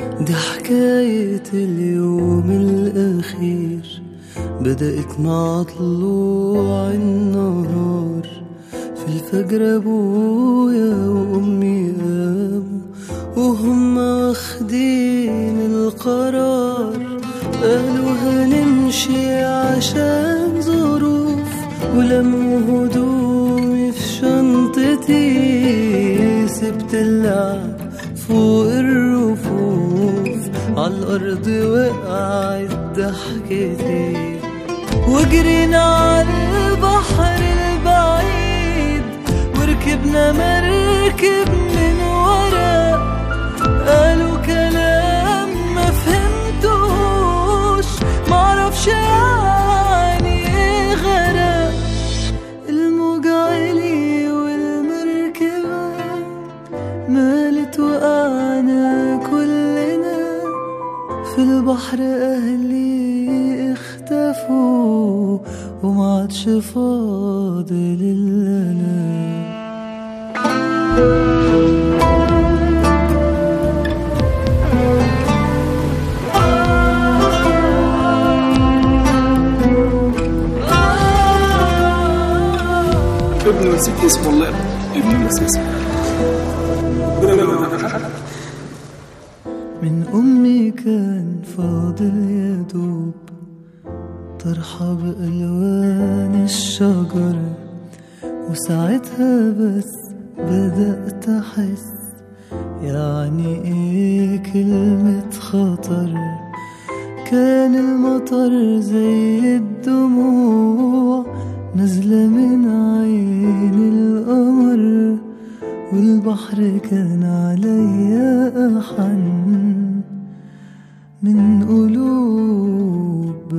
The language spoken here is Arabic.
دي حكاية اليوم الأخير. بدأت مع طلوع النهار. في الفجر أبويا وأمي قاموا وهم واخدين القرار. قالوا هنمشي عشان ظروف ولموا هدومي في شنطتي. سبت اللعب فوق الرفوف. عالأرض وقعت ضحكتي. وجرينا عالبحر البعيد وركبنا مركب من ورا. قالوا كلام ما فهمتوش معرفش يعني إيه غرق. الموج عالي والمركبة مالت في البحر أهلي اختفوا وما عادش فاضل إلا أنا. ابن نسيت اسمه والله ابن نسيت اسمه. من أمي كان فاضل يا دوب طرحة بألوان الشجر. وساعتها بس بدأت أحس يعني إيه كلمة خطر؟ كان المطر زي الدموع نازلة من عين القمر. والبحر كان عليا أحن. من قلوب